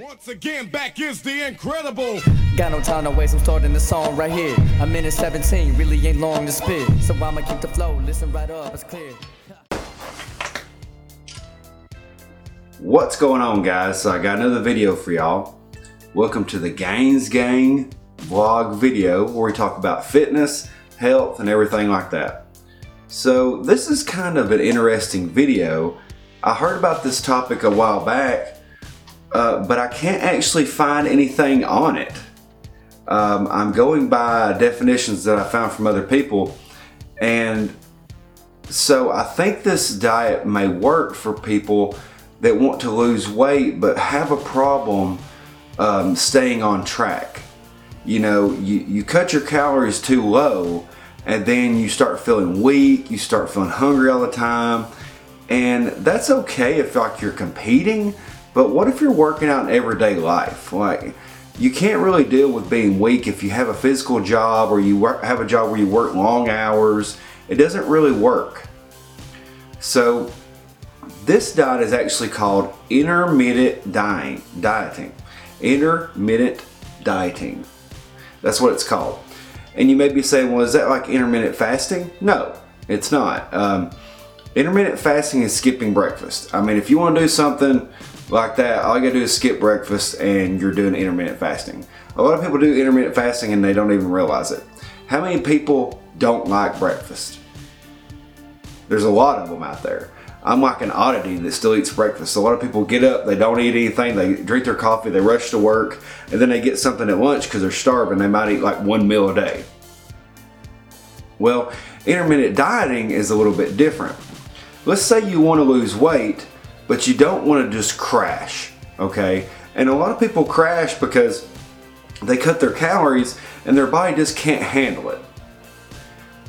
Once again, back is the incredible. Got no time to waste, I'm starting the song right here. A minute 17, really ain't long to spit. So I'ma keep the flow, listen right up, it's clear. What's going on guys? So I got another video for y'all. Welcome to the Gains Gang vlog video where we talk about fitness, health, and everything like that. So this is kind of an interesting video. I heard about this topic a while back uh, but I can't actually find anything on it. Um, I'm going by definitions that I found from other people, and so I think this diet may work for people that want to lose weight but have a problem um, staying on track. You know, you, you cut your calories too low and then you start feeling weak, you start feeling hungry all the time, and that's okay if like you're competing, but what if you're working out in everyday life? Like, you can't really deal with being weak if you have a physical job or you work, have a job where you work long hours. It doesn't really work. So, this diet is actually called intermittent dieting. dieting. Intermittent dieting. That's what it's called. And you may be saying, well, is that like intermittent fasting? No, it's not. Um, intermittent fasting is skipping breakfast. I mean, if you want to do something like that, all you gotta do is skip breakfast and you're doing intermittent fasting. A lot of people do intermittent fasting and they don't even realize it. How many people don't like breakfast? There's a lot of them out there. I'm like an oddity that still eats breakfast. A lot of people get up, they don't eat anything, they drink their coffee, they rush to work, and then they get something at lunch because they're starving. They might eat like one meal a day. Well, intermittent dieting is a little bit different. Let's say you want to lose weight but you don't want to just crash, okay? And a lot of people crash because they cut their calories and their body just can't handle it.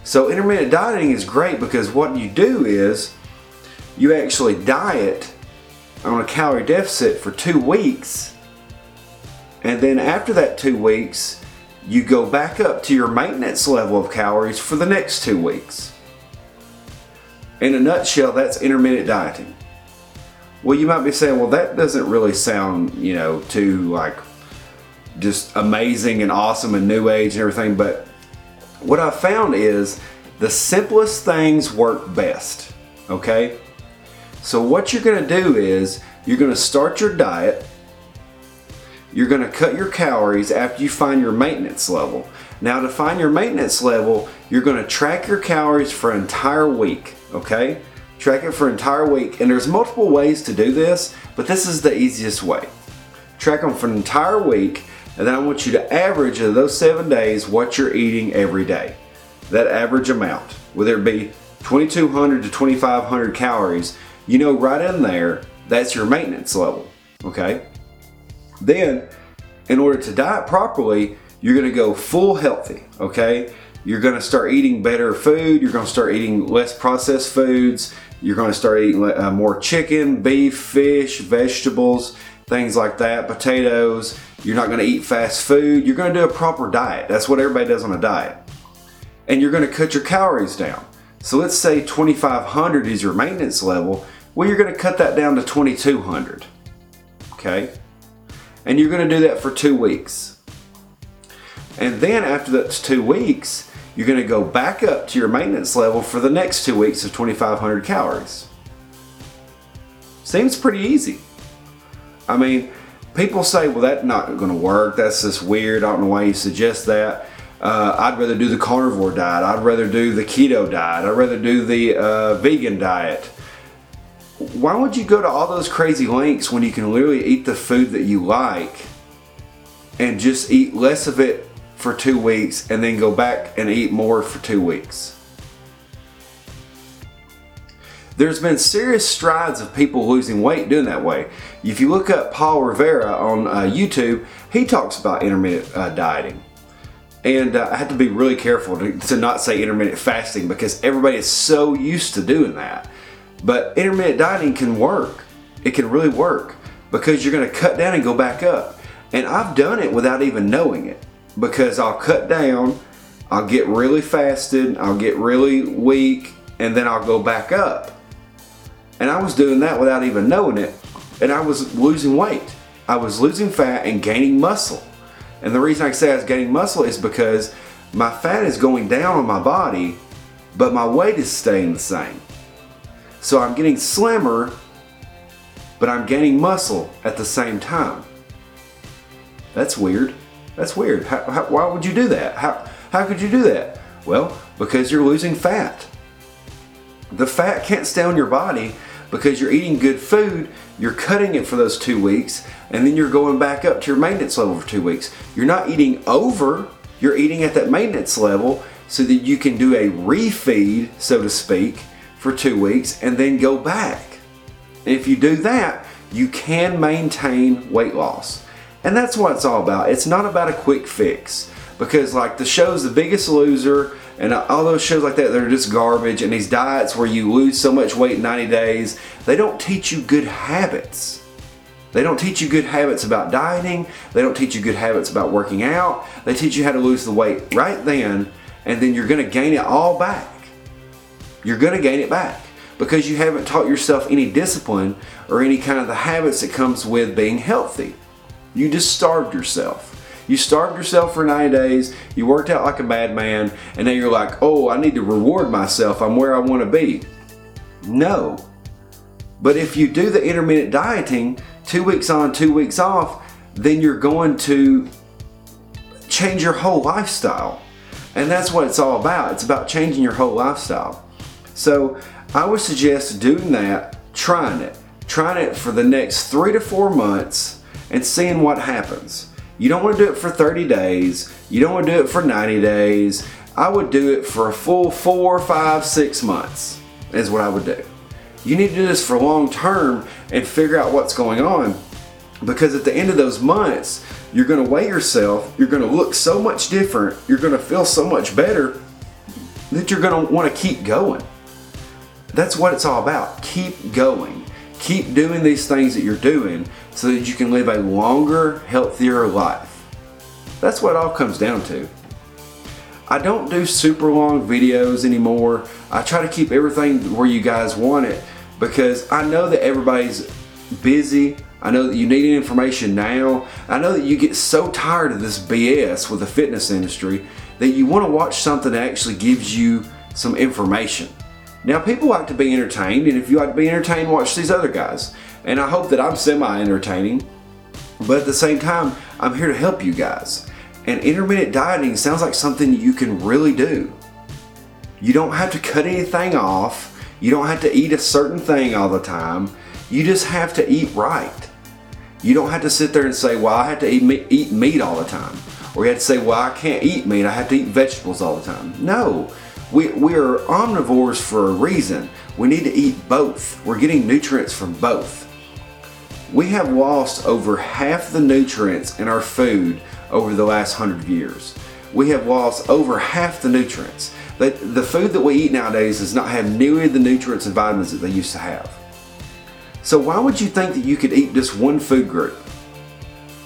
So intermittent dieting is great because what you do is you actually diet on a calorie deficit for two weeks and then after that two weeks you go back up to your maintenance level of calories for the next two weeks. In a nutshell, that's intermittent dieting. Well, you might be saying, well, that doesn't really sound, you know, too like just amazing and awesome and new age and everything. But what I found is the simplest things work best. Okay? So, what you're going to do is you're going to start your diet. You're going to cut your calories after you find your maintenance level. Now, to find your maintenance level, you're going to track your calories for an entire week. Okay? Track it for an entire week, and there's multiple ways to do this, but this is the easiest way. Track them for an entire week, and then I want you to average of those seven days what you're eating every day. That average amount, whether it be 2200 to 2500 calories, you know right in there, that's your maintenance level, okay? Then, in order to diet properly, you're gonna go full healthy, okay? You're gonna start eating better food, you're gonna start eating less processed foods, you're going to start eating uh, more chicken, beef, fish, vegetables, things like that, potatoes. You're not going to eat fast food. You're going to do a proper diet. That's what everybody does on a diet. And you're going to cut your calories down. So let's say 2500 is your maintenance level. Well, you're going to cut that down to 2200. Okay? And you're going to do that for two weeks. And then after that's two weeks, you're going to go back up to your maintenance level for the next two weeks of 2,500 calories. Seems pretty easy. I mean, people say, well, that's not going to work. That's just weird. I don't know why you suggest that. Uh, I'd rather do the carnivore diet. I'd rather do the keto diet. I'd rather do the uh, vegan diet. Why would you go to all those crazy lengths when you can literally eat the food that you like and just eat less of it for two weeks and then go back and eat more for two weeks. There's been serious strides of people losing weight doing that way. If you look up Paul Rivera on uh, YouTube, he talks about intermittent uh, dieting. And uh, I have to be really careful to, to not say intermittent fasting because everybody is so used to doing that. But intermittent dieting can work. It can really work because you're going to cut down and go back up. And I've done it without even knowing it because I'll cut down, I'll get really fasted, I'll get really weak, and then I'll go back up. And I was doing that without even knowing it, and I was losing weight. I was losing fat and gaining muscle. And the reason I say I was gaining muscle is because my fat is going down on my body, but my weight is staying the same. So I'm getting slimmer, but I'm gaining muscle at the same time. That's weird. That's weird. How, how, why would you do that? How, how could you do that? Well, because you're losing fat. The fat can't stay on your body because you're eating good food, you're cutting it for those two weeks, and then you're going back up to your maintenance level for two weeks. You're not eating over, you're eating at that maintenance level so that you can do a refeed, so to speak, for two weeks and then go back. And if you do that, you can maintain weight loss. And that's what it's all about. It's not about a quick fix because, like, the show's The Biggest Loser and all those shows like that, they're just garbage. And these diets where you lose so much weight in 90 days, they don't teach you good habits. They don't teach you good habits about dieting. They don't teach you good habits about working out. They teach you how to lose the weight right then, and then you're going to gain it all back. You're going to gain it back because you haven't taught yourself any discipline or any kind of the habits that comes with being healthy. You just starved yourself. You starved yourself for 90 days, you worked out like a madman, and now you're like, oh, I need to reward myself. I'm where I want to be. No. But if you do the intermittent dieting, two weeks on, two weeks off, then you're going to change your whole lifestyle. And that's what it's all about. It's about changing your whole lifestyle. So I would suggest doing that, trying it, trying it for the next three to four months and seeing what happens. You don't want to do it for 30 days. You don't want to do it for 90 days. I would do it for a full four, five, six months, is what I would do. You need to do this for long term and figure out what's going on because at the end of those months, you're going to weigh yourself, you're going to look so much different, you're going to feel so much better that you're going to want to keep going. That's what it's all about. Keep going. Keep doing these things that you're doing so that you can live a longer, healthier life. That's what it all comes down to. I don't do super long videos anymore. I try to keep everything where you guys want it because I know that everybody's busy. I know that you need information now. I know that you get so tired of this BS with the fitness industry that you want to watch something that actually gives you some information. Now, people like to be entertained, and if you like to be entertained, watch these other guys. And I hope that I'm semi entertaining, but at the same time, I'm here to help you guys. And intermittent dieting sounds like something you can really do. You don't have to cut anything off, you don't have to eat a certain thing all the time, you just have to eat right. You don't have to sit there and say, Well, I have to eat meat, eat meat all the time. Or you have to say, Well, I can't eat meat, I have to eat vegetables all the time. No we, we are omnivores for a reason. We need to eat both. We're getting nutrients from both. We have lost over half the nutrients in our food over the last hundred years. We have lost over half the nutrients. That the food that we eat nowadays does not have nearly the nutrients and vitamins that they used to have. So why would you think that you could eat just one food group?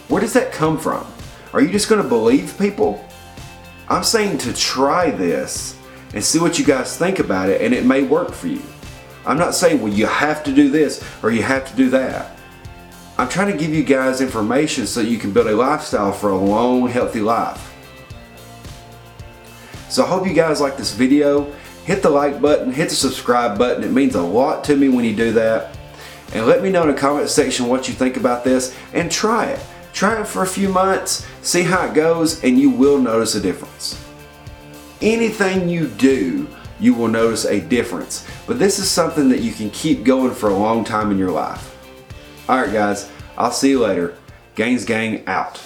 Where does that come from? Are you just going to believe people? I'm saying to try this and see what you guys think about it, and it may work for you. I'm not saying, well, you have to do this or you have to do that. I'm trying to give you guys information so you can build a lifestyle for a long, healthy life. So I hope you guys like this video. Hit the like button, hit the subscribe button. It means a lot to me when you do that. And let me know in the comment section what you think about this and try it. Try it for a few months, see how it goes, and you will notice a difference anything you do, you will notice a difference. But this is something that you can keep going for a long time in your life. Alright guys, I'll see you later. Gains Gang out.